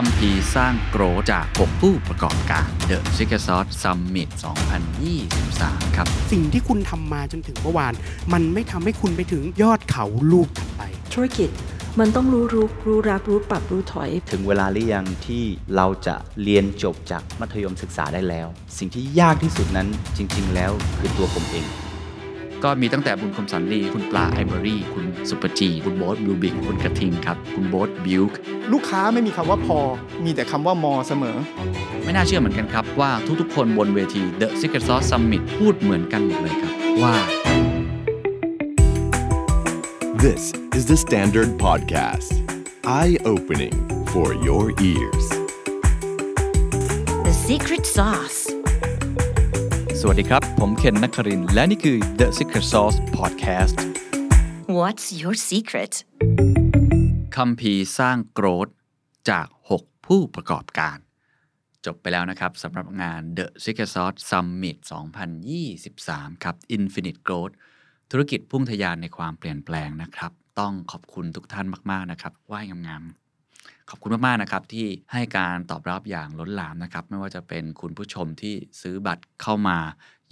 คัมภีร์สร้างโกรจาก 6 ผู้ประกอบการ The Secret Sauce Summit 2023 ครับ สิ่งที่คุณทำมาจนถึงเมื่อวาน มันไม่ทำให้คุณไปถึงยอดเขาลูกถัดไป ธุรกิจมันต้องรู้รู้รู้รักรู้ปรับรู้ถอย ถึงเวลาหรือยังที่เราจะเรียนจบจากมัธยมศึกษาได้แล้ว สิ่งที่ยากที่สุดนั้นจริง ๆ แล้วคือตัวผมเอง ก็มีตั้งแต่บุญคมสันลีคุณปลาไอเบอรี่ คุณสุปจี คุณโบ๊ทบลูบิกคุณกระทิงครับ คุณโบ๊ทบิวค์ลูกค้าไม่มีคำว่าพอ มีแต่คำว่ามอเสมอ ไม่น่าเชื่อเหมือนกันครับ ว่าทุกๆ คนบนเวที The Secret Sauce Summit พูดเหมือนกันหมดเลยครับ ว่า This is the Standard Podcast. Eye opening for your ears. The secret sauce. สวัสดีครับ ผมเคนนักครินทร์และนี่คือ The Secret Sauce Podcast What's your secret? คัมภีร์สร้างโกรธจาก 6 ผู้ประกอบการ จบไปแล้วนะครับสำหรับงาน The Secret Sauce Summit 2023 ครับ Infinite Growth ธุรกิจพุ่งทะยานในความเปลี่ยนแปลงนะครับ ต้องขอบคุณทุกท่านมาก ๆ นะครับไหว้งามๆ ขอบคุณมากๆนะครับที่ให้การตอบรับอย่างล้นหลามนะครับไม่ว่าจะเป็นคุณผู้ชมที่ซื้อบัตรเข้ามา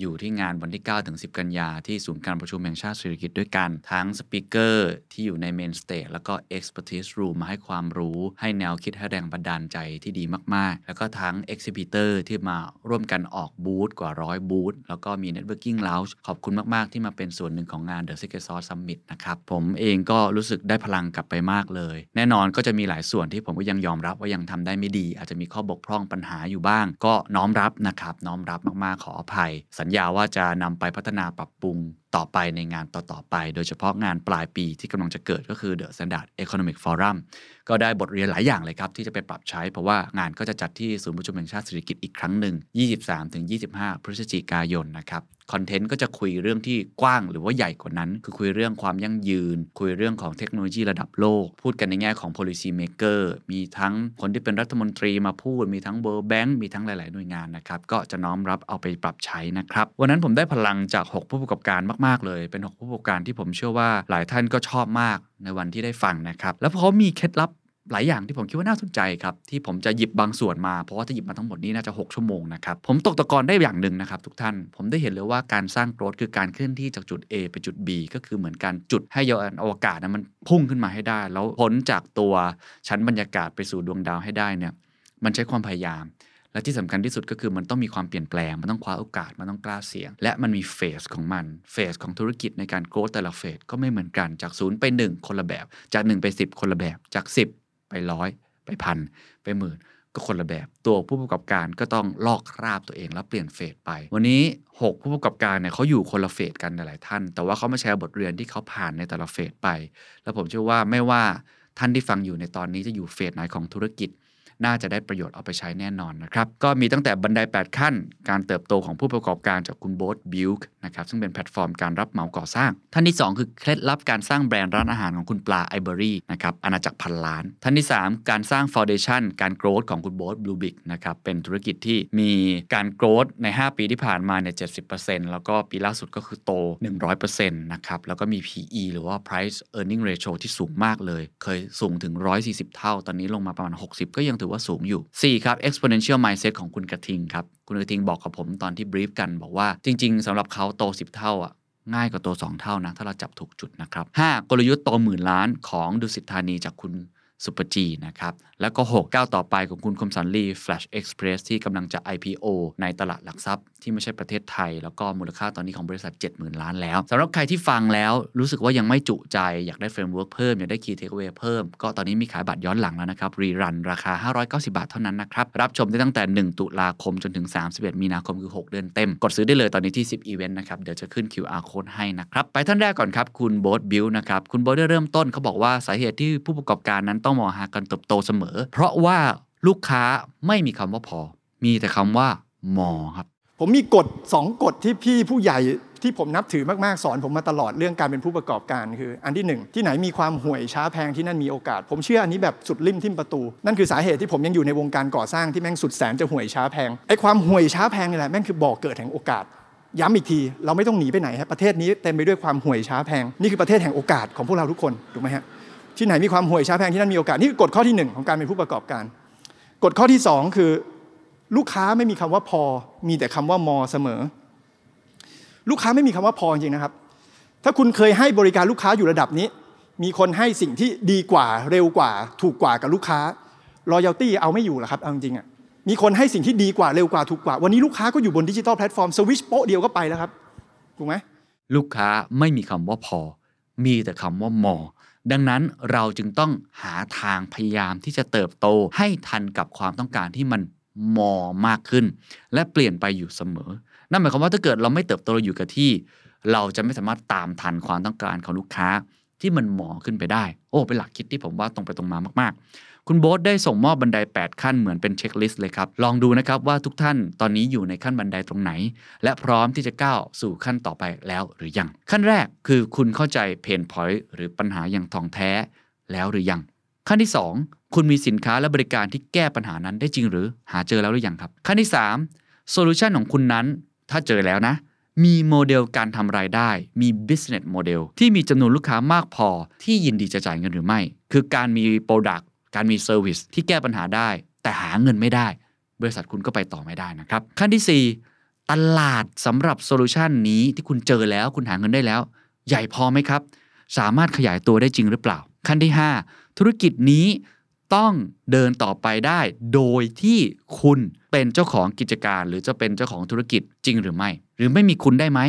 อยู่ที่งานวันที่ 9 ถึง 10 กันยา ที่ศูนย์การประชุมแห่งชาติสิริกิติ์ด้วยกัน ทั้ง speaker ที่อยู่ใน main stage แล้วก็ Expertise Room มาให้ความรู้ให้แนวคิดให้แรงบันดาลใจที่ดีมาก ๆ แล้วก็ทั้ง Exhibitor ที่มาร่วมกันออกบูธกว่าร้อยบูธแล้วก็มี Networking Lounge ขอบคุณมาก ๆ ที่มาเป็นส่วนหนึ่งของงาน The Secret Sauce Summit นะครับ ผมเองก็รู้สึกได้พลังกลับไปมากเลย แน่นอนก็จะมีหลายส่วนที่ผมก็ยังยอมรับว่ายังทำได้ไม่ดี อาจจะมีข้อบกพร่องปัญหาอยู่บ้าง ก็น้อมรับนะครับน้อมรับมากๆขออภัยสัญญาว่าจะนำไปพัฒนาปรับปรุง ต่อไปในงานต่อๆไป โดยเฉพาะงานปลายปีที่กำลังจะเกิดก็คือ The Standard Economic Forum ก็ได้บทเรียนหลายอย่างเลยครับ ที่จะไปปรับใช้ เพราะว่างานก็จะจัดที่ศูนย์ประชุมแห่งชาติเศรษฐกิจอีกครั้งหนึ่ง 23-25 พฤศจิกายนนะครับคอนเทนต์ก็จะคุยเรื่องที่กว้างหรือว่าใหญ่กว่านั้น คือคุยเรื่องความยั่งยืน คุยเรื่องของเทคโนโลยีระดับโลก พูดกันในแง่ของ policy maker มีทั้งคนที่เป็นรัฐมนตรีมาพูด มีทั้ง World Bank มีทั้งหลาย ๆ หน่วยงานนะครับ ก็จะน้อมรับเอาไปปรับใช้นะครับ วันนั้นผมได้พลังจาก 6 ผู้ประกอบการมากๆ เลย เป็น6ผู้ประกอบการที่ผมเชื่อว่าหลายท่านก็ชอบมากในวันที่ได้ฟังนะครับ แล้วเขามีเคล็ดลับหลายอย่างที่ผมคิดว่าน่าสนใจครับที่ผมจะหยิบบางส่วนมาเพราะว่าถ้าหยิบมาทั้งหมดนี้น่าจะ 6 ชั่วโมงนะครับผมตกตะกอนได้อย่างหนึ่งนะครับทุกท่านผมได้เห็นเลยว่าการสร้างโกรธคือการเคลื่อนที่จากจุด A ไปจุด B ก็คือเหมือนการจุดให้ยานอวกาศนะมันพุ่งขึ้นมาให้ได้ แล้วพ้นจากตัวชั้นบรรยากาศไปสู่ดวงดาวให้ได้เนี่ยมันใช้ความพยายาม และที่สำคัญที่สุดก็คือมันต้องมีความเปลี่ยนแปลง มันต้องคว้าโอกาส มันต้องกล้าเสี่ยง และมันมีเฟสของมัน เฟสของธุรกิจในการโกรธแต่ละเฟสก็ไม่เหมือนกัน จากศูนย์ไป 1 คนละแบบ จาก 1 ไป 10 คนละแบบ จาก 10 ไปร้อยไปพันไปหมื่นก็คนละแบบ ตัวผู้ประกอบการก็ต้องลอกคราบตัวเองแล้วเปลี่ยนเฟสไป วันนี้ 6 ผู้ประกอบการเนี่ยเขาอยู่คนละเฟสกันหลายท่าน แต่ว่าเขามาแชร์บทเรียนที่เขาผ่านในแต่ละเฟสไป แล้วผมเชื่อว่าไม่ว่าท่านที่ฟังอยู่ในตอนนี้จะอยู่เฟสไหนของธุรกิจ น่าจะได้ประโยชน์เอาไปใช้แน่นอนนะครับก็มีตั้งแต่บันได 8 ขั้น การเติบโตของผู้ประกอบการจากคุณโบ๊ท Builk นะครับซึ่งเป็นแพลตฟอร์มการรับเหมาก่อสร้าง ท่านที่ 2 คือเคล็ดลับการสร้างแบรนด์ร้านอาหารของคุณปลา iberry นะครับอาณาจักรพันล้าน ท่านที่ 3 การสร้างฟ u n เดชันการโกรธของคุณโบ๊ท Bluebik นะครับเป็นธุรกิจที่มีการ growth ใน 5 ปีที่ผ่านมาเนี่ย70%แล้วก็ปีล่าสุดก็คือโต 100%นะครับแล้วก็มี PE หรือว่า Price Earning Ratio ที่สูงมากเลย เคยสูงถึง 140 เท่า ตอนนี้ลงมาประมาณ 60 ก็ยังถือว่าสูงอยู่ 4 ครับ exponential mindset ของคุณกระทิงครับ คุณกระทิงบอกกับผมตอนที่ brief กัน บอกว่าจริง ๆสำหรับเขาโต 10 เท่าอะง่ายกว่าโต 2 เท่านะ ถ้าเราจับถูกจุดนะครับ 5 กลยุทธ์โตหมื่นล้านของดุสิตธานีจากคุณ ศุภจีนะครับ แล้วก็6ก้าวต่อไปของคุณคมสันลี Flash Express ที่กำลังจะ IPO ในตลาดหลักทรัพย์ที่ไม่ใช่ประเทศไทย แล้วก็มูลค่าตอนนี้ของบริษัท 70,000 ล้านแล้วสำหรับใครที่ฟังแล้วรู้สึกว่ายังไม่จุใจ อยากได้ framework เพิ่ม อยากได้ Key Takeaway เพิ่ม ก็ตอนนี้มีขายบัตรย้อนหลังแล้วนะครับ rerun ราคา 590 บาทเท่านั้นนะครับ รับชมได้ตั้งแต่ 1 ตุลาคมจนถึง 31 มีนาคมคือ 6 เดือนเต็ม กดซื้อได้เลยตอนนี้ที่ 10อีเวนต์นะครับเดี๋ยวจะขึ้น QR code ให้นะครับไปท่านแรกก่อนครับคุณโบ๊ทบิลนะครับคุณโบ๊ทได้เริ่มต้นเขาบอกว่าสาเหตุที่ผู้ประกอบการนั้นต้องมองหาการเติบโตเสมอ เพราะว่าลูกค้าไม่มีคำว่าพอ มีแต่คำว่า มอครับ ผมมีกฎ2กฎที่พี่ผู้ใหญ่ที่ผมนับถือมากๆ สอนผมมาตลอดเรื่องการเป็นผู้ประกอบการคือ อันที่หนึ่งที่ไหนมีความห่วยช้าแพงที่นั่นมีโอกาส ผมเชื่ออันนี้แบบสุดริมทิมประตู นั่นคือสาเหตุที่ผมยังอยู่ในวงการก่อสร้างที่แม่งสุดแสนจะห่วยช้าแพงไอ้ความห่วยช้าแพงนี่แหละแม่งคือบ่อเกิดแห่งโอกาสย้ำอีกทีเราไม่ต้องหนีไปไหนฮะประเทศนี้เต็มไปด้วยความห่วยช้าแพง นี่คือประเทศแห่งโอกาสของพวกเราทุกคนถูกไหมฮะ ที่ไหนมีความห่วยช้าแพงที่นั่นมีโอกาส นี่คือกฎข้อที่หนึ่งของการเป็นผู้ประกอบการ กฎข้อที่สองคือ ลูกค้าไม่มีคำว่าพอ มีแต่คำว่ามอเสมอ ลูกค้าไม่มีคำว่าพอจริงนะครับ ถ้าคุณเคยให้บริการลูกค้าอยู่ระดับนี้ มีคนให้สิ่งที่ดีกว่าเร็วกว่า ถูกกว่ากับลูกค้ารอยัลตี้เอาไม่อยู่หรอครับเอาจริงอะมีคนให้สิ่งที่ดีกว่าเร็วกว่าถูกกว่า วันนี้ลูกค้าก็อยู่บนดิจิทัลแพลตฟอร์มสวิชโป๊ะเดียวก็ไปแล้วครับถูกไหมลูกค้าไม่มีคำว่าพอ มีแต่คำว่ามอ ดังนั้นเราจึงต้องหาทางพยายามที่จะเติบโตให้ทันกับความต้องการที่มันมอมากขึ้น และเปลี่ยนไปอยู่เสมอ นั่นหมายความว่าถ้าเกิดเราไม่เติบโตอยู่กับที่ เราจะไม่สามารถตามทันความต้องการของลูกค้าที่มันหมอขึ้นไปได้ โอ้เป็นหลักคิดที่ผมว่าตรงไปตรงมามาก ๆ คุณโบ๊ทได้ส่งมอบบันได 8 ขั้นเหมือนเป็น checklist เลยครับ ลองดูนะครับว่าทุกท่านตอนนี้อยู่ในขั้นบันไดตรงไหน และพร้อมที่จะก้าวสู่ขั้นต่อไปแล้วหรือยัง ขั้นแรกคือคุณเข้าใจ pain point หรือปัญหาอย่างถ่องแท้แล้วหรือยัง ขั้นที่ 2 คุณมีสินค้าและบริการที่แก้ปัญหานั้นได้จริงหรือหาเจอแล้วหรือยังครับ ขั้นที่3 solution ของคุณนั้น ถ้าเจอแล้วนะมีโมเดลการทำรายได้ มี business model ที่มีจำนวนลูกค้ามากพอที่ยินดีจะจ่ายเงินหรือไม่ คือการมี product การมี service ที่แก้ปัญหาได้ แต่หาเงินไม่ได้ บริษัทคุณก็ไปต่อไม่ได้นะครับ ขั้นที่ 4 ตลาดสำหรับโซลูชันนี้ที่คุณเจอแล้วคุณหาเงินได้แล้ว ใหญ่พอไหมครับ สามารถขยายตัวได้จริงหรือเปล่า ขั้นที่ 5 ธุรกิจนี้ต้องเดินต่อไปได้ โดยที่คุณเป็นเจ้าของกิจการ หรือจะเป็นเจ้าของธุรกิจจริงหรือไม่ หรือไม่มีคุณได้ไหม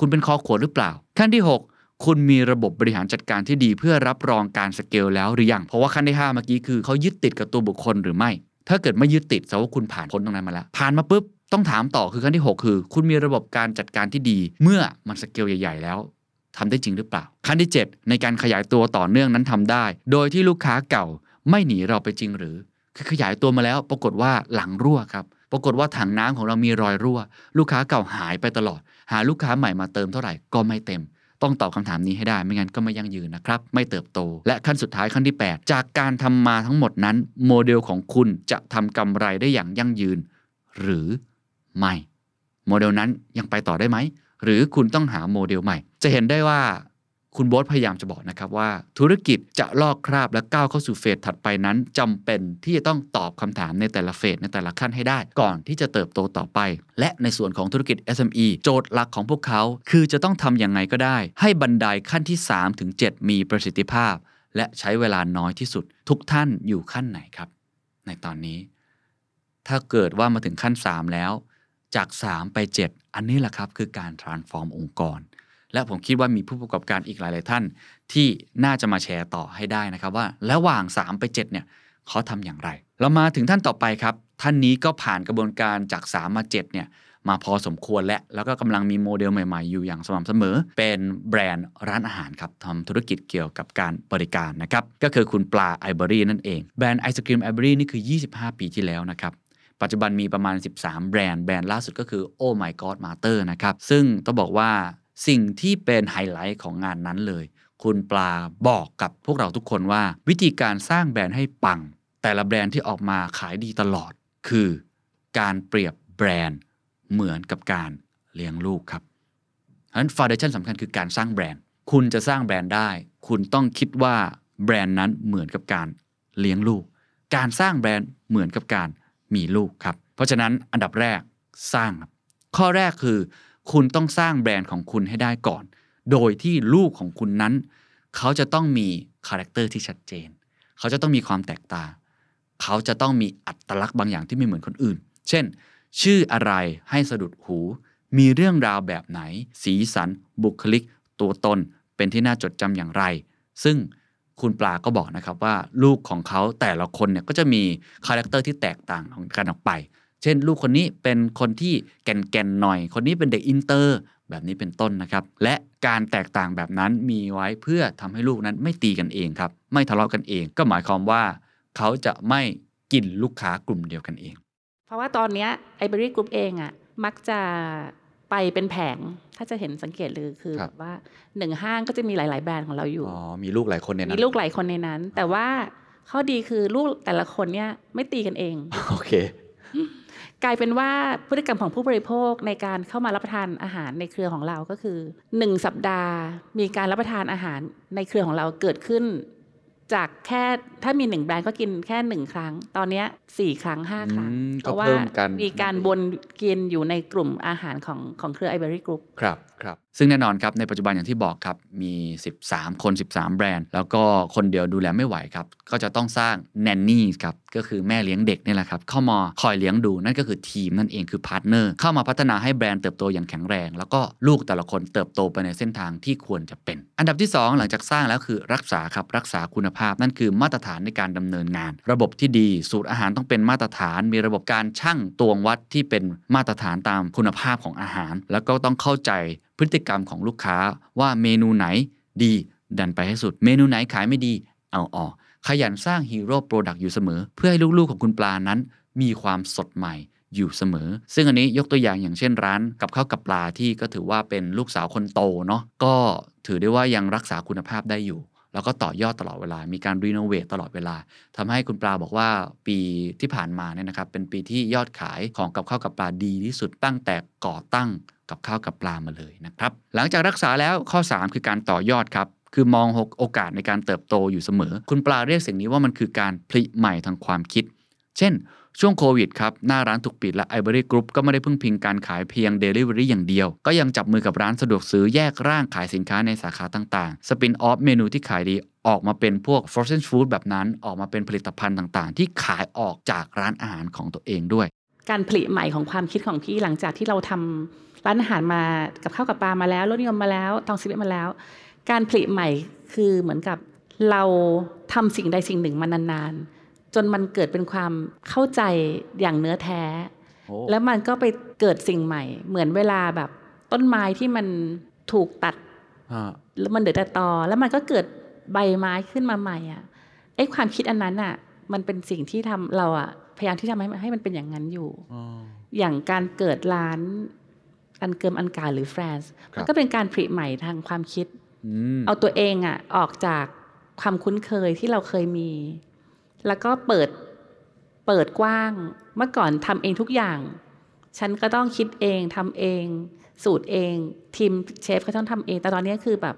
คุณเป็นคอขวดหรือเปล่า ขั้นที่ 6 คุณมีระบบบริหารจัดการที่ดีเพื่อรับรองการสเกลแล้วหรือยัง เพราะว่าขั้นที่5เมื่อกี้คือเขายึดติดกับตัวบุคคลหรือไม่ ถ้าเกิดไม่ยึดติดแสดงว่าคุณผ่านพ้นตรงนั้นมาแล้ว ผ่านมาปุ๊บต้องถามต่อคือขั้นที่ 6 คือ คุณมีระบบการจัดการที่ดี เมื่อมันสเกลใหญ่ ๆ แล้วทำได้จริงหรือเปล่า ขั้นที่ 7 ในการขยายตัวต่อเนื่องนั้นทำได้ โดยที่ลูกค้าเก่าไม่หนีเราไปจริงหรือ คือขยายตัวมาแล้ว ปรากฏว่าหลังรั่วครับ ปรากฏว่าถังน้ำของเรามีรอยรั่ว ลูกค้าเก่าหายไปตลอด หาลูกค้าใหม่มาเติมเท่าไหร่ก็ไม่เต็ม ต้องตอบคำถามนี้ให้ได้ ไม่งั้นก็ไม่ยั่งยืนนะครับ ไม่เติบโต และขั้นสุดท้ายขั้นที่ 8 จากการทำมาทั้งหมดนั้น โมเดลของคุณจะทำกำไรได้อย่างยั่งยืน หรือไม่ โมเดลนั้นยังไปต่อได้ไหม หรือคุณต้องหาโมเดลใหม่ จะเห็นได้ว่า คุณโบ๊ทพยายามจะบอกนะครับว่า ธุรกิจจะลอกคราบและก้าวเข้าสู่เฟสถัดไปนั้นจำเป็นที่จะต้องตอบคำถามในแต่ละเฟสในแต่ละขั้นให้ได้ ก่อนที่จะเติบโตต่อไป และในส่วนของธุรกิจ SME โจทย์หลักของพวกเขา คือจะต้องทำอย่างไงก็ได้ ให้บันไดขั้นที่3ถึง7มีประสิทธิภาพ และใช้เวลาน้อยที่สุด ทุกท่านอยู่ขั้นไหนครับ ในตอนนี้ ถ้าเกิดว่ามาถึงขั้น 3 แล้ว จาก 3 ไป 7 อันนี้แหละครับคือการ transform องค์กร และผมคิดว่ามีผู้ประกอบการอีกหลาย ๆ ท่าน ที่น่าจะมาแชร์ต่อให้ได้นะครับว่า ระหว่าง 3 ไป 7 เนี่ยเขาทำอย่างไร เรามาถึงท่านต่อไปครับ ท่านนี้ก็ผ่านกระบวนการจาก 3 มา 7 เนี่ยมาพอสมควรและแล้วก็กำลังมีโมเดลใหม่ ๆ อยู่อย่างสม่ำเสมอ เป็นแบรนด์ร้านอาหารครับทำธุรกิจเกี่ยวกับการบริการนะครับ ก็คือคุณปลา iberry นั่นเอง แบรนด์ไอศกรีม iberry นี่คือ 25 ปีที่แล้วนะครับ ปัจจุบันมีประมาณ 13 แบรนด์ แบรนด์ล่าสุดก็คือ Oh My God Master นะครับ ซึ่งต้องบอกว่า สิ่งที่เป็นไฮไลท์ของงานนั้นเลย คุณปลาบอกกับพวกเราทุกคนว่า วิธีการสร้างแบรนด์ให้ปัง แต่ละแบรนด์ที่ออกมาขายดีตลอด คือ การเปรียบแบรนด์เหมือนกับการเลี้ยงลูกครับเพราะฉะนั้นฟาวเดชั่นสำคัญคือการสร้างแบรนด์ คุณจะสร้างแบรนด์ได้ คุณต้องคิดว่าแบรนด์นั้นเหมือนกับการเลี้ยงลูก การสร้างแบรนด์เหมือนกับการมีลูกครับ เพราะฉะนั้นอันดับแรกสร้างครับ ข้อแรกคือ คุณต้องสร้างแบรนด์ของคุณให้ได้ก่อน โดยที่ลูกของคุณนั้น เขาจะต้องมีคาแรคเตอร์ที่ชัดเจน เขาจะต้องมีความแตกต่าง เขาจะต้องมีอัตลักษณ์บางอย่างที่ไม่เหมือนคนอื่น เช่น ชื่ออะไรให้สะดุดหู มีเรื่องราวแบบไหน สีสัน บุคลิก ตัวตน เป็นที่น่าจดจำอย่างไร ซึ่งคุณปลาก็บอกนะครับว่าลูกของเขาแต่ละคนเนี่ยก็จะมีคาแรคเตอร์ที่แตกต่างของกันออกไป เช่น ลูกคนนี้เป็นคนที่แก่นๆหน่อย คนนี้เป็นเด็กอินเตอร์แบบนี้เป็นต้นนะครับ และการแตกต่างแบบนั้นมีไว้เพื่อทำให้ลูกนั้นไม่ตีกันเองครับ ไม่ทะเลาะกันเอง ก็หมายความว่า เขาจะไม่กินลูกค้ากลุ่มเดียวกันเอง เพราะว่าตอนเนี้ย iberry Group เองอะมักจะไปเป็นแผงถ้าจะเห็นสังเกตเลยคือครับแบบว่าหนึ่งห้างก็จะมีหลาย ๆ แบรนด์ของเราอยู่อ๋อมีลูกหลายคนในนั้มีนลูกหลายคนในนั้น แต่ว่าข้อดีคือลูกแต่ละคนเนี่ยไม่ตีกันเอง โอเค กลายเป็นว่าพฤติกรรมของผู้บริโภคในการเข้ามารับประทานอาหารในเครือของเราก็คือ 1 สัปดาห์ มีการรับประทานอาหารในเครือของเราเกิดขึ้น จากแค่ถ้ามีหนึ่งแบรนด์ก็กินแค่หนึ่งครั้ง ตอนเนี้ยสี่ครั้งห้าครั้งอืมเพราะก็ว่าเพิ่มกันมีการวนกินอยู่ในกลุ่มอาหารของของเครือไอเบอรี่กรุ๊ปครับ ครับซึ่งแน่นอนครับในปัจจุบันอย่างที่บอกครับมี 13 คน 13 แบรนด์ แล้วก็คนเดียวดูแลไม่ไหวครับ ก็จะต้องสร้าง nanny ครับก็คือแม่เลี้ยงเด็กนี่แหละครับเข้ามาคอยเลี้ยงดูนั่นก็คือทีมนั่นเองคือ partner เข้ามาพัฒนาให้แบรนด์เติบโตอย่างแข็งแรง แล้วก็ลูกแต่ละคนเติบโตไปในเส้นทางที่ควรจะเป็น อันดับที่ 2 หลังจากสร้างแล้วคือรักษาครับรักษาคุณภาพนั่นคือมาตรฐานในการดำเนินงาน ระบบที่ดีสูตรอาหารต้องเป็นมาตรฐาน มีระบบการชั่งตวงวัดที่เป็นมาตรฐานตามคุณภาพของอาหาร แล้วก็ต้องเข้าใจ พฤติกรรมของลูกค้าว่าเมนูไหนดี ดันไปให้สุด เมนูไหนขายไม่ดี เอาออก ขยันสร้าง hero product อยู่เสมอ เพื่อให้ลูกๆของคุณปลานั้น มีความสดใหม่อยู่เสมอ ซึ่งอันนี้ยกตัวอย่างอย่างเช่นร้านกับข้าวกับปลาที่ก็ถือว่าเป็นลูกสาวคนโตเนาะก็ถือได้ว่ายังรักษาคุณภาพได้อยู่ แล้วก็ต่อยอดตลอดเวลา มีการ renovate ตลอดเวลาทำให้คุณปลาบอกว่าปีที่ผ่านมาเนี่ยนะครับเป็นปีที่ยอดขายของกับข้าวกับปลาดีที่สุดตั้งแต่ก่อตั้ง กับข้าวกับปลามาเลยนะครับ หลังจากรักษาแล้วข้อ 3 คือการต่อยอดครับ คือมองโอกาสในการเติบโตอยู่เสมอ คุณปลาเรียกสิ่งนี้ว่ามันคือการผลิใหม่ทางความคิด เช่น ช่วงโควิดครับหน้าร้านถูกปิดและไอ o บ y Group ก็ไม่ได้พึ่งพิงการขายเพียง Delivery อย่างเดียว ก็ยังจับมือกับร้านสะดวกซื้อแยกร่างขายสินค้าในสาขาต่างๆ สปินออฟเมนูที่ขายดีออกมาเป็นพวก frozen food แบบนั้นออกมาเป็นผลิตภัณฑ์ต่างๆ ที่ขายออกจากร้านอาหารของตัวเองด้วย การผลิใหม่ของความคิดของพี่หลังจากที่เราทำ ร้านอาหารมากับข้าวกับปลามาแล้วรสนิยมมาแล้วทองสิบเอ็ดมาแล้ว การผลิใหม่คือเหมือนกับเราทำสิ่งใดสิ่งหนึ่งมานานๆ จนมันเกิดเป็นความเข้าใจอย่างเนื้อแท้โอ้แล้วมันก็ไปเกิดสิ่งใหม่ เหมือนเวลาแบบต้นไม้ที่มันถูกตัดอ่าแล้วมันเดือดแต่ตอ แล้วมันก็เกิดใบไม้ขึ้นมาใหม่อะไอ้ความคิดอันนั้นอะ มันเป็นสิ่งที่ทำเราอะพยายามที่ทำให้ให้มันเป็นอย่างนั้นอยู่อย่างการเกิดร้าน อันเกิมอันก๋าหรือ Fran's ครับมันก็เป็นการผลิใหม่ทางความคิดอืมเอาตัวเองอะออกจากความคุ้นเคยที่เราเคยมี แล้วก็เปิดเปิดกว้างเมื่อก่อนทำเองทุกอย่าง ฉันก็ต้องคิดเองทำเอง สูตรเอง ทีมเชฟก็ต้องทำเองแต่ตอนนี้คือแบบ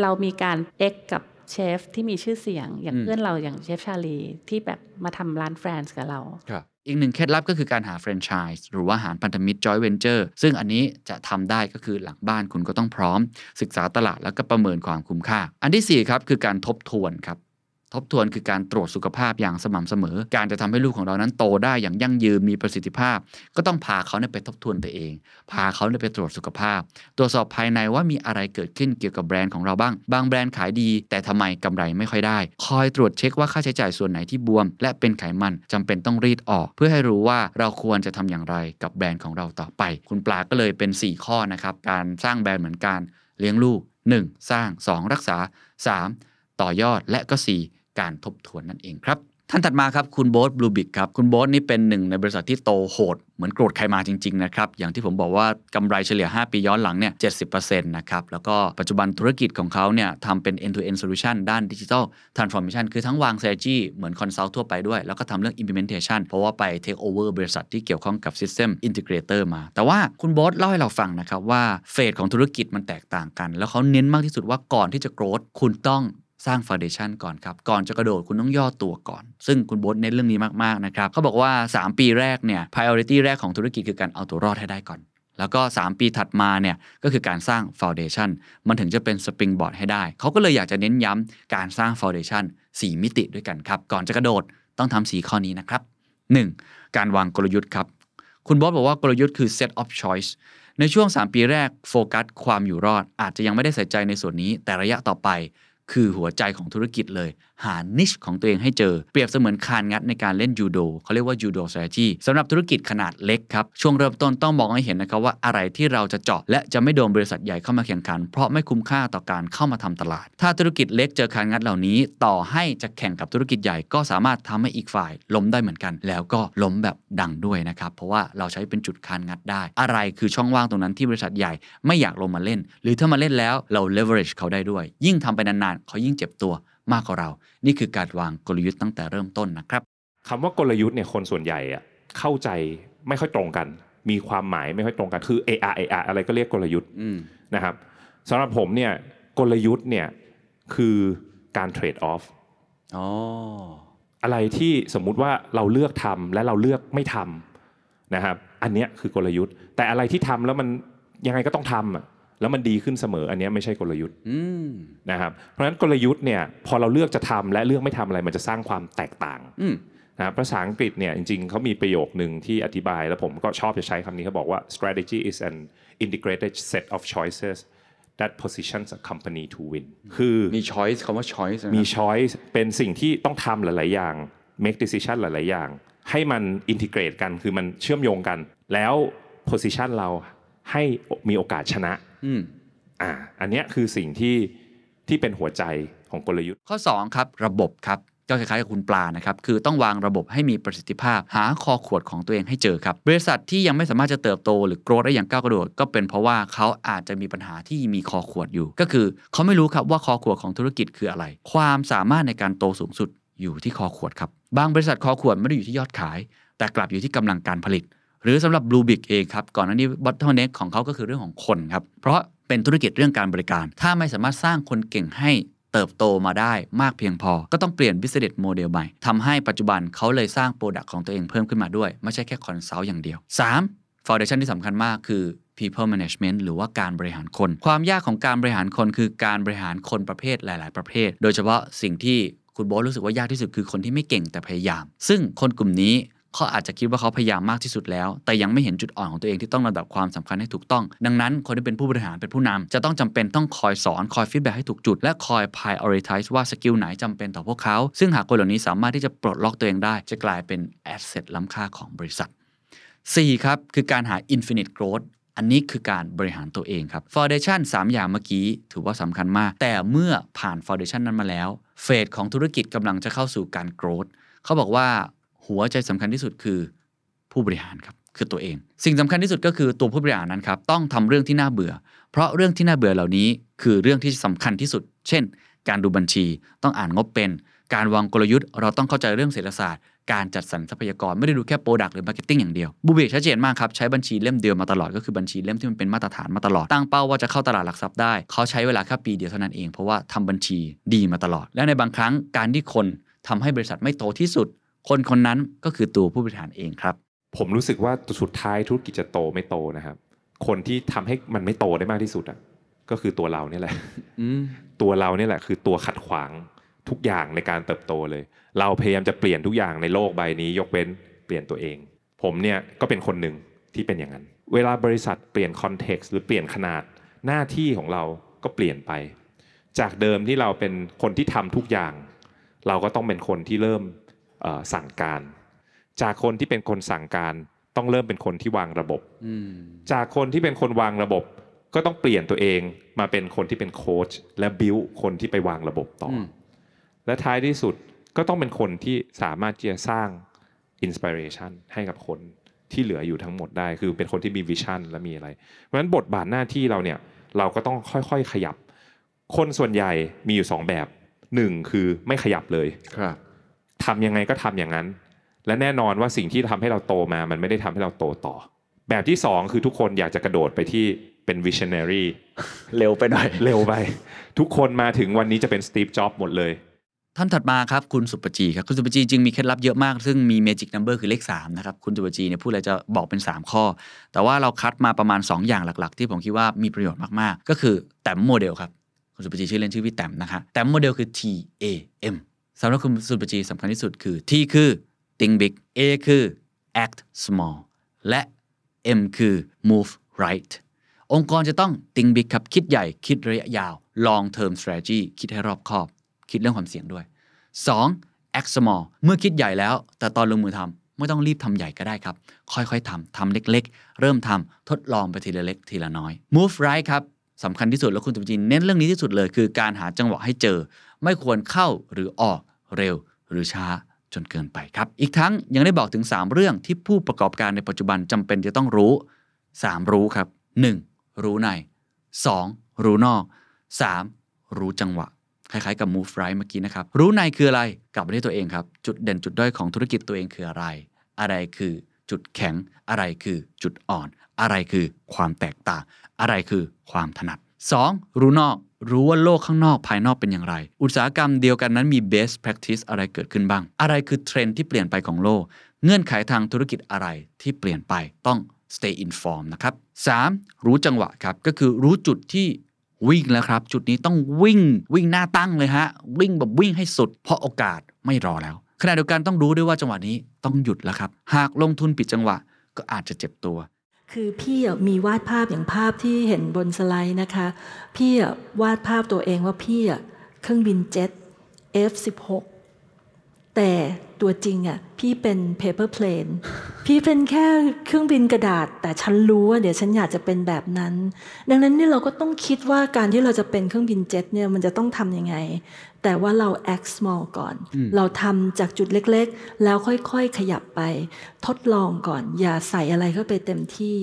เรามีการ X กับเชฟที่มีชื่อเสียง อย่างอืมเพื่อนเราอย่างเชฟชาลีที่แบบมาทำร้าน Fran's กับเราครับ อีกหนึ่งเคล็ดลับก็คือการหาแฟรนไชส์หรือว่าหาพันธมิตรจอยเวนเจอร์ซึ่งอันนี้จะทำได้ก็คือหลังบ้านคุณก็ต้องพร้อม ศึกษาตลาดแล้วก็ประเมินความคุ้มค่า อันที่4ครับคือการทบทวนครับ ทบทวนคือการตรวจสุขภาพอย่างสม่ำเสมอ การจะทำให้ลูกของเรานั้นโตได้อย่างยั่งยืนมีประสิทธิภาพ ก็ต้องพาเขาเนี่ยไปทบทวนตัวเอง พาเขาเนี่ยไปตรวจสุขภาพ ตรวจสอบภายในว่ามีอะไรเกิดขึ้นเกี่ยวกับแบรนด์ของเราบ้าง บางแบรนด์ขายดี แต่ทำไมกำไรไม่ค่อยได้ คอยตรวจเช็คว่าค่าใช้จ่ายส่วนไหนที่บวม และเป็นไขมันจำเป็นต้องรีดออก เพื่อให้รู้ว่าเราควรจะทำอย่างไรกับแบรนด์ของเราต่อไป คุณปลาก็เลยเป็น 4 ข้อนะครับการสร้างแบรนด์เหมือนการเลี้ยงลูก 1. สร้าง 2. รักษา 3. ต่อยอดและก็ 4 การทบทวนนั่นเองครับ ท่านถัดมาครับคุณโบ๊ท Bluebik ครับ คุณโบ๊ทนี่เป็นหนึ่งในบริษัทที่โตโหด เหมือนโกรธใครมาจริง ๆ นะครับ อย่างที่ผมบอกว่ากำไรเฉลี่ย 5 ปีย้อนหลังเนี่ย70%นะครับ แล้วก็ปัจจุบันธุรกิจของเขาเนี่ยทำเป็น end to end solution ด้าน digital transformation คือทั้งวาง strategy เหมือน consult ทั่วไปด้วย แล้วก็ทำเรื่อง implementation เพราะว่าไป take over บริษัทที่เกี่ยวข้องกับ system integrator มา แต่ว่าคุณโบ๊ทเล่าให้เราฟังนะครับว่าเฟสของธุรกิจมันแตกต่างกัน แล้วเขาเน้นมากที่สุดว่าก่อนที่จะ growth คุณต้อง สร้าง foundation ก่อนครับ ก่อนจะกระโดดคุณต้องย่อตัวก่อน ซึ่งคุณโบ๊ทเน้นเรื่องนี้มากๆนะครับเขาบอกว่า 3 ปีแรกเนี่ย priority แรกของธุรกิจคือการเอาตัวรอดให้ได้ก่อน แล้วก็ 3 ปีถัดมาเนี่ยก็คือการสร้าง foundation มันถึงจะเป็น springboard ให้ได้ เขาก็เลยอยากจะเน้นย้ำการสร้าง foundation 4มิติด้วยกันครับ ก่อนจะกระโดดต้องทำ4ข้อนี้นะครับ 1. การวางกลยุทธ์ครับคุณบอสบอกว่ากลยุทธ์คือ set of choice ในช่วง 3 ปีแรกโฟกัสความอยู่รอด อาจจะยังไม่ได้ใส่ใจในส่วนนี้ แต่ระยะต่อไป คือหัวใจของธุรกิจเลย หา niche ของตัวเองให้เจอ เปรียบเสมือนคานงัดในการเล่นยูโดเขาเรียกว่า judo strategy สำหรับธุรกิจขนาดเล็กครับ ช่วงเริ่มต้นต้องมองให้เห็นนะครับว่าอะไรที่เราจะเจาะ และจะไม่โดนบริษัทใหญ่เข้ามาแข่งขัน เพราะไม่คุ้มค่าต่อการเข้ามาทำตลาด ถ้าธุรกิจเล็กเจอคานงัดเหล่านี้ ต่อให้จะแข่งกับธุรกิจใหญ่ก็สามารถทำให้อีกฝ่ายล้มได้เหมือนกัน แล้วก็ล้มแบบดังด้วยนะครับเพราะว่าเราใช้เป็นจุดคานงัดได้ อะไรคือช่องว่างตรงนั้นที่บริษัทใหญ่ไม่อยากลงมาเล่น หรือถ้ามาเล่นแล้วเรา leverage เขาได้ด้วย ยิ่งทำไปนานๆเขายิ่งเจ็บตัว มากกว่าเรา นี่คือการวางกลยุทธ์ตั้งแต่เริ่มต้นนะครับคำว่ากลยุทธ์เนี่ยคนส่วนใหญ่อะเข้าใจไม่ค่อยตรงกัน มีความหมายไม่ค่อยตรงกันคือ AR AR อะไรก็เรียกกลยุทธ์อืมนะครับสำหรับผมเนี่ยกลยุทธ์เนี่ยคือการเทรดออฟอ๋ออะไรที่สมมุติว่าเราเลือกทำและเราเลือกไม่ทำนะครับ อันเนี้ยคือกลยุทธ์ แต่อะไรที่ทำแล้วมันยังไงก็ต้องทำอะ แล้วมันดีขึ้นเสมออันเนี้ยไม่ใช่กลยุทธ์อืมนะครับเพราะฉะนั้นกลยุทธ์เนี่ยพอเราเลือกจะทำและเลือกไม่ทำอะไรมันจะสร้างความแตกต่างอืมนะครับภาษาอังกฤษเนี่ยจริงๆเขามีประโยคหนึ่งที่อธิบาย แล้วผมก็ชอบจะใช้คำนี้เขาบอกว่า strategy is an integrated set of choices that positions a company to win คือมี choice คำว่า choice นะครับมี choice เป็นสิ่งที่ต้องทำหลาย ๆ อย่าง make decision หลาย ๆ อย่าง ให้มัน integrate กันคือมันเชื่อมโยงกัน แล้ว position เรา ให้มีโอกาสชนะอืมอ่าอันเนี้ยคือสิ่งที่ที่เป็นหัวใจของกลยุทธ์ ข้อ 2 ครับ ระบบครับก็คล้ายๆกับคุณปลานะครับ คือต้องวางระบบให้มีประสิทธิภาพ หาคอขวดของตัวเองให้เจอครับ บริษัทที่ยังไม่สามารถจะเติบโตหรือโกรธได้อย่างก้าวกระโดด ก็เป็นเพราะว่าเขาอาจจะมีปัญหาที่มีคอขวดอยู่ ก็คือเขาไม่รู้ครับว่าคอขวดของธุรกิจคืออะไร ความสามารถในการโตสูงสุดอยู่ที่คอขวดครับ บางบริษัทคอขวดไม่ได้อยู่ที่ยอดขาย แต่กลับอยู่ที่กำลังการผลิต หรือสำหรับ Blue Big เองครับ ก่อนหน้านี้ bottleneck ของเขาก็คือเรื่องของคนครับ เพราะเป็นธุรกิจเรื่องการบริการ ถ้าไม่สามารถสร้างคนเก่งให้เติบโตมาได้มากเพียงพอ ก็ต้องเปลี่ยน business model ใหม่ทำให้ปัจจุบันเขาเลยสร้าง Product ของตัวเองเพิ่มขึ้นมาด้วย ไม่ใช่แค่ consult อย่างเดียว 3. foundation ที่สำคัญมากคือ people management หรือว่าการบริหารคน ความยากของการบริหารคนคือการบริหารคนประเภทหลาย ๆ ประเภท โดยเฉพาะสิ่งที่คุณโบ๊ทรู้สึกว่ายากที่สุดคือคนที่ไม่เก่งแต่พยายาม ซึ่งคนกลุ่มนี้ เขาอาจจะคิดว่าเขาพยายามมากที่สุดแล้ว แต่ยังไม่เห็นจุดอ่อนของตัวเองที่ต้องระดับความสำคัญให้ถูกต้อง ดังนั้นคนที่เป็นผู้บริหารเป็นผู้นำจะต้องจำเป็นต้องคอยสอนคอยฟีดแบ็ให้ถูกจุด และคอย prioritize ว่าสกิลไหนจำเป็นต่อพวกเขา ซึ่งหากคนเหล่านี้สามารถที่จะปลดล็อกตัวเองได้ จะกลายเป็น asset ล้ำค่าของบริษัท 4 ครับคือการหา infinite growth อันนี้คือการบริหารตัวเองครับ foundation 3 อย่างเมื่อกี้ ถือว่าสำคัญมาก แต่เมื่อผ่าน foundation นั้นมาแล้ว phase ของธุรกิจกำลังจะเข้าสู่การ growth เขาบอกว่า หัวใจสำคัญที่สุดคือผู้บริหารครับคือตัวเอง สิ่งสำคัญที่สุดก็คือตัวผู้บริหารนั้นครับต้องทำเรื่องที่น่าเบื่อ เพราะเรื่องที่น่าเบื่อเหล่านี้ คือเรื่องที่สำคัญที่สุด เช่น การดูบัญชี ต้องอ่านงบเป็น การวางกลยุทธ์ เราต้องเข้าใจเรื่องเศรษฐศาสตร์ การจัดสรรทรัพยากรไม่ได้ดูแค่ product หรือ marketing อย่างเดียว Bluebik ชัดเจนมากครับใช้บัญชีเล่มเดียวมาตลอดก็คือบัญชีเล่มที่มันเป็นมาตรฐานมาตลอดตั้งเป้าว่าจะเข้าตลาดหลักทรัพย์ได้ เขาใช้เวลาแค่ปีเดียวเท่านั้นเองเพราะว่าทำบัญชีดีมาตลอด และในบางครั้งการที่คนทำให้บริษัทไม่โตที่สุด คนคนนั้นก็คือตัวผู้บริหารเองครับ ผมรู้สึกว่าสุดท้ายธุรกิจจะโตไม่โตนะครับ คนที่ทำให้มันไม่โตได้มากที่สุดอะก็คือตัวเราเนี่ยแหละอืมตัวเราเนี่ยแหละ คือตัวขัดขวางทุกอย่างในการเติบโตเลย เราพยายามจะเปลี่ยนทุกอย่างในโลกใบนี้ ยกเว้นเปลี่ยนตัวเอง ผมเนี่ยก็เป็นคนหนึ่งที่เป็นอย่างนั้น เวลาบริษัทเปลี่ยนคอนเท็กซ์หรือเปลี่ยนขนาดหน้าที่ของเราก็เปลี่ยนไป จากเดิมที่เราเป็นคนที่ทำทุกอย่าง เราก็ต้องเป็นคนที่เริ่มเอ่อ สั่งการ จากคนที่เป็นคนสั่งการต้องเริ่มเป็นคนที่วางระบบอืมจากคนที่เป็นคนวางระบบ ก็ต้องเปลี่ยนตัวเองมาเป็นคนที่เป็นโค้ชและบิวคนที่ไปวางระบบต่ออมและท้ายที่สุดก็ต้องเป็นคนที่สามารถที่จะสร้างอินสปิเรชันให้กับคนที่เหลืออยู่ทั้งหมดได้ คือเป็นคนที่มี vision และมีอะไร เพราะฉะนั้นบทบาทหน้าที่เราเนี่ยเราก็ต้องค่อยๆขยับ คนส่วนใหญ่มีอยู่สองแบบหนึ่งคือไม่ขยับเลยครับ ทำยังไงก็ทำอย่างนั้น และแน่นอนว่าสิ่งที่ทำให้เราโตมา มันไม่ได้ทำให้เราโตต่อ แบบที่สองคือทุกคนอยากจะกระโดดไปที่เป็น visionary เร็วไปหน่อย เร็วไป ทุกคนมาถึงวันนี้จะเป็น Steve Jobs หมดเลย ท่านถัดมาครับ คุณศุภจีครับ คุณศุภจีจริงมีเคล็ดลับเยอะมาก ซึ่งมี magic number คือเลข3นะครับ คุณศุภจีเนี่ยพูดอะไรจะบอกเป็น 3 ข้อ แต่ว่าเราคัดมาประมาณ 2 อย่างหลัก ๆ ที่ผมคิดว่ามีประโยชน์มากๆ ก็คือแต้มโมเดลครับคุณศุภจีชื่อเล่นชื่อพี่แต้มนะคะแต้มโมเดลคือ T A M สำหรับคุณศุภจีสำคัญที่สุดคือ T คือ think big A คือ act small และ M คือ move right องค์กรจะต้อง think big ครับคิดใหญ่คิดระยะยาว long term strategy คิดให้รอบคอบ คิดเรื่องความเสี่ยงด้วย 2. act small เมื่อคิดใหญ่แล้ว แต่ตอนลงมือทำไม่ต้องรีบทำใหญ่ก็ได้ครับ ค่อยๆทำทำเล็กๆ เริ่มทำทดลองไปทีละเล็กทีละน้อย move right ครับสำคัญที่สุดแล้วคุณตุจีนเน้นเรื่องนี้ที่สุดเลย คือการหาจังหวะให้เจอ ไม่ควรเข้าหรือออกเร็วหรือช้าจนเกินไปครับ อีกทั้งยังได้บอกถึง 3 เรื่องที่ผู้ประกอบการในปัจจุบันจำเป็นจะต้องรู้ 3 รู้ครับ 1. รู้ใน 2. รู้นอก 3. รู้จังหวะ คล้ายๆกับ move right เมื่อกี้นะครับ รู้ในคืออะไรกลับมาที่ตัวเองครับ จุดเด่นจุดด้อยของธุรกิจตัวเองคืออะไร อะไรคือจุดแข็ง อะไรคือจุดอ่อน อะไรคือความแตกต่าง อะไรคือความถนัด 2. รู้นอก รู้ว่าโลกข้างนอกภายนอกเป็นอย่างไร อุตสาหกรรมเดียวกันนั้นมี best practice อะไรเกิดขึ้นบ้าง อะไรคือเทรนที่เปลี่ยนไปของโลก เงื่อนไขทางธุรกิจอะไรที่เปลี่ยนไปต้อง stay informed นะครับ 3. รู้จังหวะครับก็คือรู้จุดที่วิ่งแล้วครับ จุดนี้ต้องวิ่งวิ่งหน้าตั้งเลยฮะ วิ่งแบบวิ่งให้สุด เพราะโอกาสไม่รอแล้วขณะเดียวกันต้องรู้ด้วยว่าจังหวะนี้ต้องหยุดแล้วครับ หากลงทุนผิดจังหวะก็อาจจะเจ็บตัว คือพี่มีวาดภาพอย่างภาพที่เห็นบนสไลด์นะคะ พี่วาดภาพตัวเองว่าพี่เครื่องบินเจ็ต F16 แต่ตัวจริงอะพี่เป็น paper plane พี่เป็นแค่เครื่องบินกระดาษ แต่ฉันรู้ว่าเดี๋ยวฉันอยากจะเป็นแบบนั้น ดังนั้นนี่เราก็ต้องคิดว่าการที่เราจะเป็นเครื่องบินเจ็ตเนี่ยมันจะต้องทำยังไง แต่ว่าเรา act small ก่อน เราทำจากจุดเล็กๆ แล้วค่อยๆ ขยับไป ทดลองก่อน อย่าใส่อะไรเข้าไปเต็มที่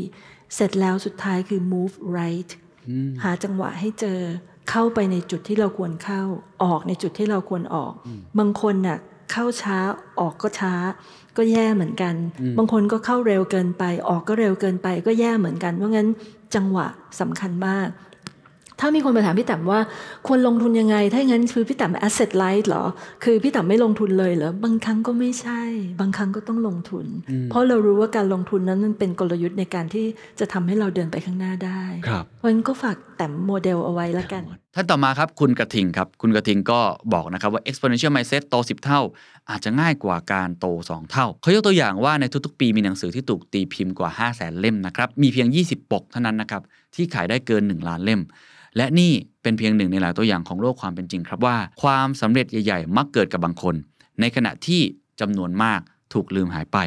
เสร็จแล้วสุดท้ายคือ move right หาจังหวะให้เจอ เข้าไปในจุดที่เราควรเข้า ออกในจุดที่เราควรออก บางคนน่ะเข้าช้าออกก็ช้า ก็แย่เหมือนกัน บางคนก็เข้าเร็วเกินไป ออกก็เร็วเกินไป ก็แย่เหมือนกัน เพราะงั้นจังหวะสำคัญมาก ถ้ามีคนมาถามพี่แต้มว่าควรลงทุนยังไง ถ้าอย่างนั้นคือพี่แต้ม asset light เหรอ คือพี่แต้มไม่ลงทุนเลยเหรอ บางครั้งก็ไม่ใช่ บางครั้งก็ต้องลงทุน เพราะเรารู้ว่าการลงทุนนั้นมันเป็นกลยุทธ์ในการที่จะทำให้เราเดินไปข้างหน้าได้ครับเพราะงั้นก็ฝากแต้มโมเดลเอาไว้แล้วกัน ท่านต่อมาครับคุณกระทิงครับ คุณกระทิงก็บอกนะครับว่า exponential mindset โต 10 เท่า อาจจะง่ายกว่าการโต 2 เท่า เขายกตัวอย่างว่าในทุกๆ ปีมีหนังสือที่ถูกตีพิมพ์กว่า 5 0 0แสนเล่มนะครับ มีเพียง 20 ปกเท่านั้นนะครับที่ขายได้เกิน 1 ล้านเล่ม และนี่เป็นเพียงหนึ่งในหลายตัวอย่างของโลกความเป็นจริงครับว่า ความสำเร็จใหญ่ๆ มักเกิดกับบางคน ในขณะที่จำนวนมากถูกลืมหายไป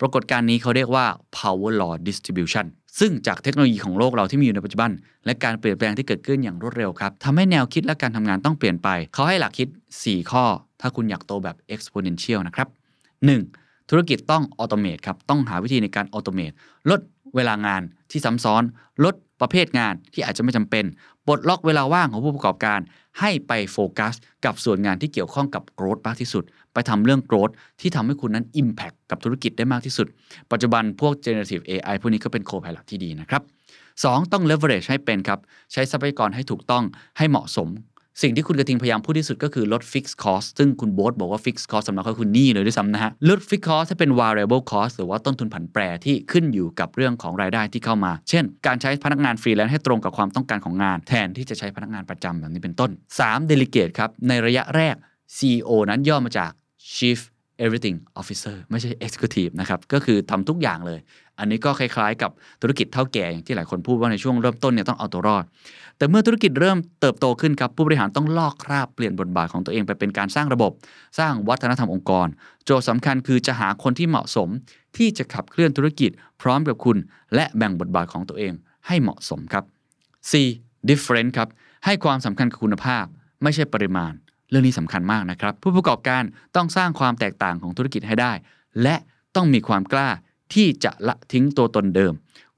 ปรากฏการณ์นี้เขาเรียกว่า power law distribution ซึ่งจากเทคโนโลยีของโลกเราที่มีอยู่ในปัจจุบัน และการเปลี่ยนแปลงที่เกิดขึ้นอย่างรวดเร็วครับทำให้แนวคิดและการทำงานต้องเปลี่ยนไป เขาให้หลักคิด 4 ข้อ ถ้าคุณอยากโตแบบ exponential นะครับ 1. ธุรกิจต้อง automate ครับต้องหาวิธีในการ automate ลดเวลางานที่ซ้ำซ้อน ลด ประเภทงานที่อาจจะไม่จำเป็นปลดล็อกเวลาว่างของผู้ประกอบการ ให้ไปโฟกัส กับส่วนงานที่เกี่ยวข้องกับ growth มากที่สุด ไปทำเรื่อง growth ที่ทำให้คุณนั้น Impact กับธุรกิจได้มากที่สุด ปัจจุบันพวก generative AI พวกนี้ก็เป็น co-pilot ที่ดีนะครับ 2. ต้อง leverage ให้เป็นครับ ใช้ทรัพยากรให้ถูกต้องให้เหมาะสม สิ่งที่คุณกระทิงพยายามพูดที่สุดก็คือลด fixed cost ซึ่งคุณโบ๊ทบอกว่า fixed cost สำหรับเขาคือหนี้เลยด้วยซ้ำนะฮะ ลด fixed cost ให้เป็น variable cost หรือว่าต้นทุนผันแปรที่ขึ้นอยู่กับเรื่องของรายได้ที่เข้ามา เช่น การใช้พนักงานฟรีแลนซ์ให้ตรงกับความต้องการของงาน แทนที่จะใช้พนักงานประจำแบบนี้เป็นต้น 3. delegate ครับในระยะแรก CEO นั้นย่อมาจาก chief everything officer ไม่ใช่ executive นะครับก็คือทำทุกอย่างเลย อันนี้ก็คล้ายๆ กับธุรกิจเท่าแก่อย่างที่หลายคนพูดว่าในช่วงเริ่มต้นเนี่ยต้องเอาตัวรอด แต่เมื่อธุรกิจเริ่มเติบโตขึ้นครับ ผู้บริหารต้องลอกคราบเปลี่ยนบทบาทของตัวเองไปเป็นการสร้างระบบ สร้างวัฒนธรรมองค์กร โจทย์สำคัญคือจะหาคนที่เหมาะสมที่จะขับเคลื่อนธุรกิจพร้อมกับคุณ และแบ่งบทบาทของตัวเองให้เหมาะสมครับ C different ครับให้ความสำคัญกับคุณภาพ ไม่ใช่ปริมาณ เรื่องนี้สำคัญมากนะครับ ผู้ประกอบการต้องสร้างความแตกต่างของธุรกิจให้ได้ และต้องมีความกล้าที่จะละทิ้งตัวตนเดิม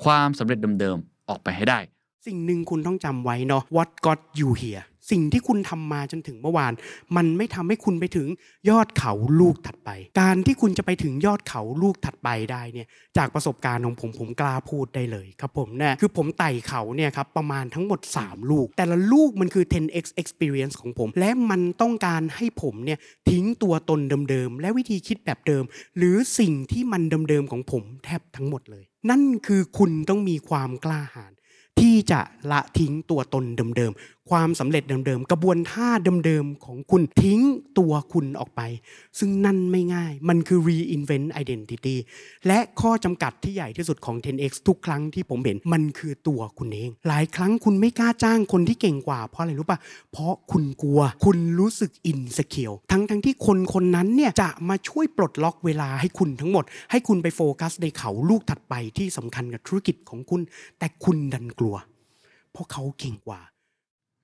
ความสำเร็จเดิมๆออกไปให้ได้ สิ่งหนึ่งคุณต้องจำไว้เนาะ what got you here สิ่งที่คุณทำมาจนถึงเมื่อวาน มันไม่ทำให้คุณไปถึงยอดเขาลูกถัดไป การที่คุณจะไปถึงยอดเขาลูกถัดไปได้เนี่ยจากประสบการณ์ของผมผมกล้าพูดได้เลยครับผมเนี่ยคือผมไต่เขาเนี่ยครับประมาณทั้งหมด 3 ลูก แต่ละลูกมันคือ 10x experience ของผม และมันต้องการให้ผมเนี่ยทิ้งตัวตนเดิมๆและวิธีคิดแบบเดิม หรือสิ่งที่มันเดิมๆของผมแทบทั้งหมดเลย นั่นคือคุณต้องมีความกล้าหาญที่จะละทิ้งตัวตนเดิมๆ ความสำเร็จเดิมๆ กระบวนท่าเดิมๆ ของคุณทิ้งตัวคุณออกไป ซึ่งนั่นไม่ง่าย มันคือ reinvent identity และข้อจำกัดที่ใหญ่ที่สุดของ 10x ทุกครั้งที่ผมเห็น มันคือตัวคุณเอง หลายครั้งคุณไม่กล้าจ้างคนที่เก่งกว่า เพราะอะไรรู้ปะเพราะคุณกลัว คุณรู้สึก insecure ทั้งทั้งๆที่คนคนนั้นเนี่ยจะมาช่วยปลดล็อกเวลาให้คุณทั้งหมด ให้คุณไปโฟกัสในเขาลูกถัดไปที่สำคัญกับธุรกิจของคุณ แต่คุณดันกลัว เพราะเขาเก่งกว่า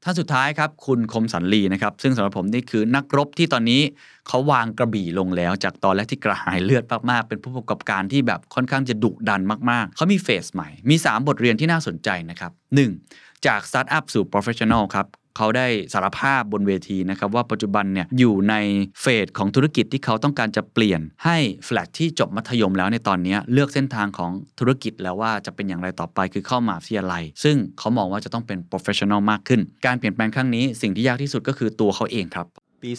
ท่านสุดท้ายครับคุณคมสันลีนะครับซึ่งสำหรับผมนี่คือนักรบที่ตอนนี้เขาวางกระบี่ลงแล้ว จากตอนแรกที่กระหายเลือดมากๆ เป็นผู้ประกอบการที่แบบค่อนข้างจะดุดันมากๆ เขามีเฟสใหม่ มี 3 บทเรียนที่น่าสนใจนะครับ 1. จากสตาร์ทอัพสู่ professional ครับ เขาได้สารภาพบนเวทีนะครับว่าปัจจุบันเนี่ยอยู่ใน phase ของธุรกิจที่เขาต้องการจะเปลี่ยนให้แฟลตที่จบมัธยมแล้วในตอนนี้เลือกเส้นทางของธุรกิจแล้วว่าจะเป็นอย่างไรต่อไปคือเข้ามหาวิทยาลัย ซึ่งเขามองว่าจะต้องเป็น professional มากขึ้น การเปลี่ยนแปลงครั้งนี้สิ่งที่ยากที่สุดก็คือตัวเขาเองครับ ปี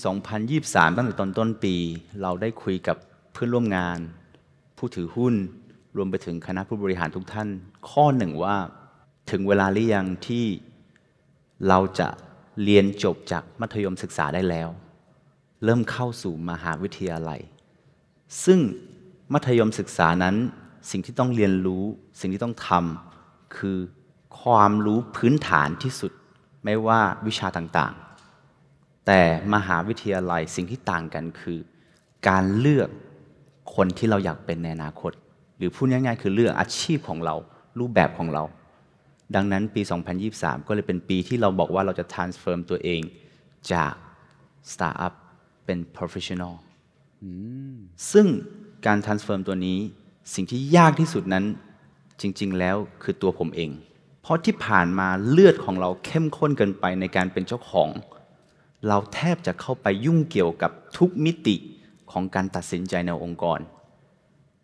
2023 ตั้งแต่ตอนต้นปี เราได้คุยกับเพื่อนร่วมงาน ผู้ถือหุ้น รวมไปถึงคณะผู้บริหารทุกท่าน ข้อหนึ่งว่าถึงเวลาหรือยังที่เราจะ เรียนจบจากมัธยมศึกษาได้แล้ว เริ่มเข้าสู่มหาวิทยาลัย ซึ่งมัธยมศึกษานั้นสิ่งที่ต้องเรียนรู้สิ่งที่ต้องทำคือความรู้พื้นฐานที่สุด ไม่ว่าวิชาต่างๆ แต่มหาวิทยาลัยสิ่งที่ต่างกันคือ การเลือกคนที่เราอยากเป็นในอนาคต หรือพูดง่ายๆ คือเลือกอาชีพของเรารูปแบบของเรา ดังนั้นปี 2023 ก็เลยเป็นปีที่เราบอกว่าเราจะ transform ตัวเองจาก startup เป็น professional ซึ่งการ transform ตัวนี้สิ่งที่ยากที่สุดนั้นจริง ๆ แล้วคือตัวผมเอง เพราะที่ผ่านมาเลือดของเราเข้มข้นเกินไปในการเป็นเจ้าของ เราแทบจะเข้าไปยุ่งเกี่ยวกับทุกมิติของการตัดสินใจในองค์กร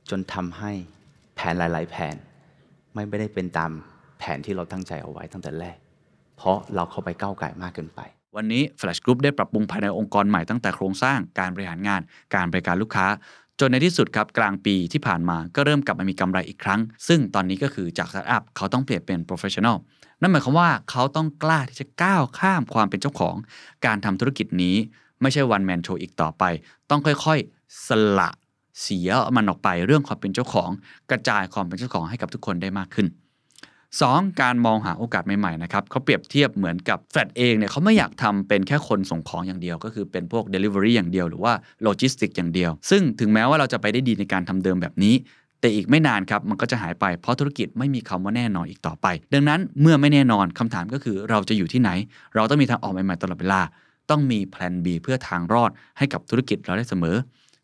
จนทำให้แผนหลาย ๆ แผนไม่ได้เป็นตาม แผนที่เราตั้งใจเอาไว้ตั้งแต่แรก เพราะเราเข้าไปก้าวไก่มากเกินไป วันนี้ Flash Group ได้ปรับปรุงภายในองค์กรใหม่ตั้งแต่โครงสร้างการบริหารงาน การบริการลูกค้า จนในที่สุดครับกลางปีที่ผ่านมาก็เริ่มกลับมามีกำไรอีกครั้ง ซึ่งตอนนี้ก็คือจากสตาร์ทอัพเขาต้องเปลี่ยนเป็น professional นั่นหมายความว่าเขาต้องกล้าที่จะก้าวข้ามความเป็นเจ้าของ การทำธุรกิจนี้ไม่ใช่ one man show อีกต่อไป ต้องค่อยๆ สละเสียมันออกไปเรื่องความเป็นเจ้าของ กระจายความเป็นเจ้าของให้กับทุกคนได้มากขึ้น 2. การมองหาโอกาสใหม่ๆนะครับเขาเปรียบเทียบเหมือนกับแฟลตเองเนี่ยเขาไม่อยากทำเป็นแค่คนส่งของอย่างเดียว ก็คือเป็นพวก Delivery อย่างเดียวหรือว่าโลจิสติกอย่างเดียว ซึ่งถึงแม้ว่าเราจะไปได้ดีในการทำเดิมแบบนี้ แต่อีกไม่นานครับมันก็จะหายไปเพราะธุรกิจไม่มีคำว่าแน่นอนอีกต่อไป ดังนั้นเมื่อไม่แน่นอนคำถามก็คือเราจะอยู่ที่ไหน เราต้องมีทางออกใหม่ๆตลอดเวลา ต้องมีแผน B เพื่อทางรอดให้กับธุรกิจเราได้เสมอ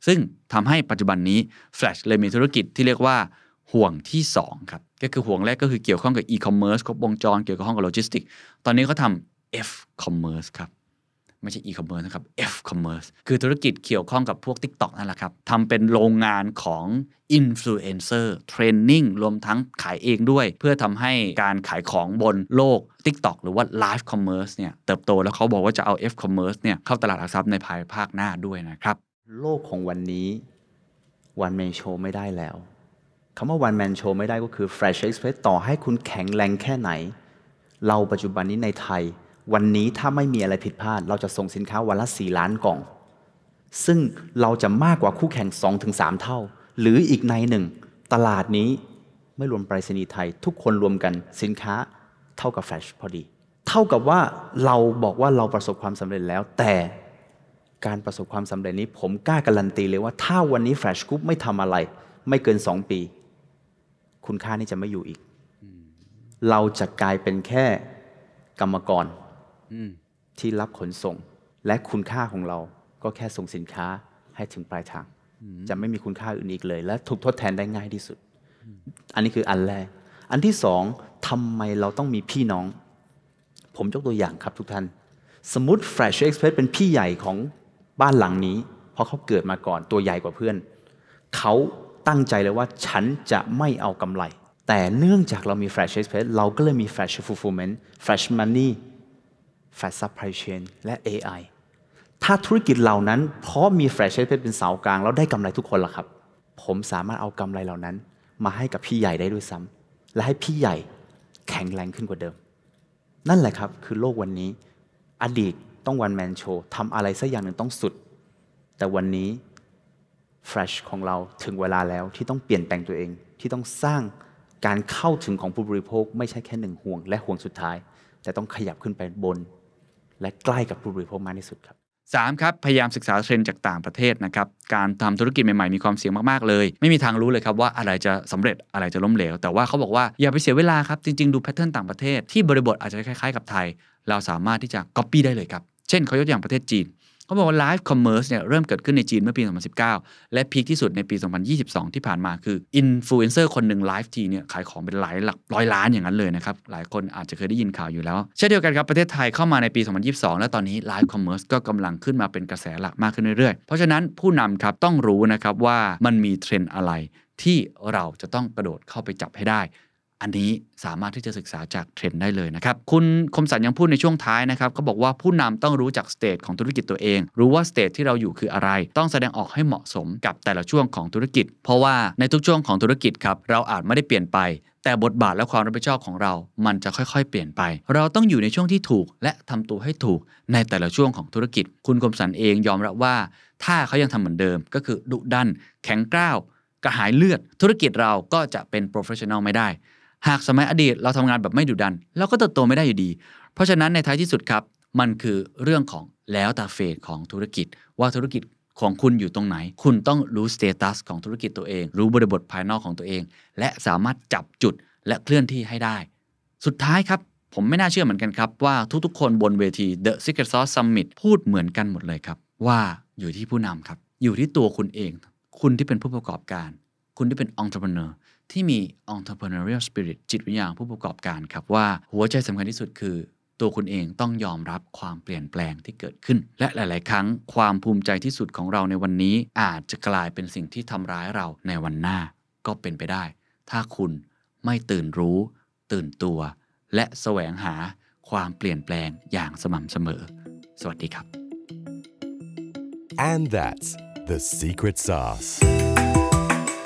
ซึ่งทำให้ปัจจุบันนี้ Flash เลยมีธุรกิจที่เรียกว่า ห่วงที่ 2 ครับ ก็คือห่วงแรกก็คือเกี่ยวข้องกับ e-commerce ครบวงจรเกี่ยวกับของกับโลจิสติกตอนนี้เขาทำ F commerce ครับไม่ใช่ e-commerce นะครับ F commerce คือธุรกิจเกี่ยวข้องกับพวก TikTok นั่นแหละครับทำเป็นโรงงานของ influencer training รวมทั้งขายเองด้วย เพื่อทำให้การขายของบนโลก TikTok หรือว่า live commerce เนี่ยเติบโตแล้วเขาบอกว่าจะเอา F commerce เนี่ยเข้าตลาดหลักทรัพย์ในภายภาคหน้าด้วยนะครับ โลกของวันนี้ one man show ไม่ได้แล้ว คำว่า one man show ไม่ได้ก็คือ Fresh Express ต่อให้คุณแข็งแรงแค่ไหน เราปัจจุบันนี้ในไทย วันนี้ถ้าไม่มีอะไรผิดพลาด เราจะส่งสินค้าวันละ 4 ล้านกล่อง ซึ่งเราจะมากกว่าคู่แข่ง 2-3 เท่า หรืออีกในหนึ่ง ตลาดนี้ไม่รวมไปรษณีย์ไทย ทุกคนรวมกันสินค้าเท่ากับ Fresh พอดี เท่ากับว่าเราบอกว่าเราประสบความสำเร็จแล้ว แต่การประสบความสำเร็จนี้ผมกล้าการันตีเลยว่าถ้าวันนี้ Fresh Group ไม่ทำอะไร ไม่เกิน 2 ปี คุณค่านี่จะไม่อยู่อีก เราจะกลายเป็นแค่กรรมกรที่รับขนส่ง และคุณค่าของเราก็แค่ส่งสินค้าให้ถึงปลายทาง จะไม่มีคุณค่าอื่นอีกเลย และถูกทดแทนได้ง่ายที่สุด อันนี้คืออันแรก อันที่สองทำไมเราต้องมีพี่น้อง ผมยกตัวอย่างครับทุกท่าน สมมติ Fresh Express เป็นพี่ใหญ่ของบ้านหลังนี้ เพราะเขาเกิดมาก่อนตัวใหญ่กว่าเพื่อน เขา ตั้งใจเลยว่าฉันจะไม่เอากำไร แต่เนื่องจากเรามี Fresh Express เราก็เลยมี Fresh Fulfillment Fresh Money Fresh Supply Chain และ AI ถ้าธุรกิจเหล่านั้น เพราะมี Fresh Express เป็นเสากลางแล้วได้กำไรทุกคนละครับ ผมสามารถเอากำไรเหล่านั้น มาให้กับพี่ใหญ่ได้ด้วยซ้ำและให้พี่ใหญ่แข็งแรงขึ้นกว่าเดิม นั่นแหละครับคือโลกวันนี้ อดีตต้องวันแมนโชว์ทำอะไรสักอย่างหนึ่งต้องสุด แต่วันนี้ Fresh ของเราถึงเวลาแล้วที่ต้องเปลี่ยนแปลงตัวเอง ที่ต้องสร้างการเข้าถึงของผู้บริโภค ไม่ใช่แค่หนึ่งห่วง และห่วงสุดท้าย แต่ต้องขยับขึ้นไปบน และใกล้กับผู้บริโภคมากที่สุดครับ 3 ครับ พยายามศึกษาเทรนด์จากต่างประเทศนะครับ การทำธุรกิจใหม่ๆ มีความเสี่ยงมากๆเลย ไม่มีทางรู้เลยครับว่าอะไรจะสำเร็จอะไรจะล้มเหลว แต่ว่าเขาบอกว่าอย่าไปเสียเวลาครับ จริงๆ ดู pattern ต่างประเทศที่บริบทอาจจะคล้ายๆ กับไทย เราสามารถที่จะ Copy ได้เลยครับ เช่นเขายกตัวอย่างประเทศจีน เขาบอกว่า live commerce เนี่ยเริ่มเกิดขึ้นในจีนเมื่อปี 2019 และ peak ที่สุดในปี 2022 ที่ผ่านมาคืออินฟลูเอนเซอร์คนหนึ่งไลฟ์ทีเนี่ยขายของเป็นหลายหลักร้อยล้านอย่างนั้นเลยนะครับ หลายคนอาจจะเคยได้ยินข่าวอยู่แล้ว เช่นเดียวกันครับ ประเทศไทยเข้ามาในปี 2022 และตอนนี้ live commerce ก็กำลังขึ้นมาเป็นกระแสหลักมากขึ้นเรื่อยๆ เพราะฉะนั้นผู้นำครับต้องรู้นะครับว่ามันมีเทรนด์อะไรที่เราจะต้องกระโดดเข้าไปจับให้ได้ อันนี้สามารถที่จะศึกษาจากเทรนด์ได้เลยนะครับ คุณคมสันยังพูดในช่วงท้ายนะครับเขาบอกว่าผู้นำต้องรู้จัก stage ของธุรกิจตัวเอง รู้ว่า stage ที่เราอยู่คืออะไร ต้องแสดงออกให้เหมาะสมกับแต่ละช่วงของธุรกิจ เพราะว่าในทุกช่วงของธุรกิจครับเราอาจไม่ได้เปลี่ยนไป แต่บทบาทและความรับผิดชอบของเรา มันจะค่อยๆ เปลี่ยนไป เราต้องอยู่ในช่วงที่ถูก และทำตัวให้ถูกในแต่ละช่วงของธุรกิจ คุณคมสันเองยอมรับว่า ถ้าเขายังทำเหมือนเดิม ก็คือดุดัน แข็งกร้าวกระหายเลือด ธุรกิจเราก็จะเป็น professional ไม่ได้ หากสมัยอดีตเราทำงานแบบไม่ดุดัน เราก็เติบโตไม่ได้อยู่ดี เพราะฉะนั้นในท้ายที่สุดครับ มันคือเรื่องของแล้วแต่เฟสของธุรกิจ ว่าธุรกิจของคุณอยู่ตรงไหน คุณต้องรู้สเตตัสของธุรกิจตัวเอง รู้บริบทภายนอกของตัวเอง และสามารถจับจุดและเคลื่อนที่ให้ได้ สุดท้ายครับผมไม่น่าเชื่อเหมือนกันครับว่าทุกๆ คนบนเวที The Secret Sauce Summit พูดเหมือนกันหมดเลยครับ ว่าอยู่ที่ผู้นำครับ อยู่ที่ตัวคุณเอง คุณที่เป็นผู้ประกอบการ คุณที่เป็น entrepreneur ที่มี entrepreneurial spirit จิตวิญญาณผู้ประกอบการครับว่าหัวใจสำคัญที่สุดคือ ตัวคุณเองต้องยอมรับความเปลี่ยนแปลงที่เกิดขึ้น และหลาย ๆ ครั้งความภูมิใจที่สุดของเราในวันนี้ อาจจะกลายเป็นสิ่งที่ทำร้ายเราในวันหน้า ก็เป็นไปได้ ถ้าคุณไม่ตื่นรู้ ตื่นตัว และแสวงหาความเปลี่ยนแปลงอย่างสม่ำเสมอ สวัสดีครับ And that's the secret sauce.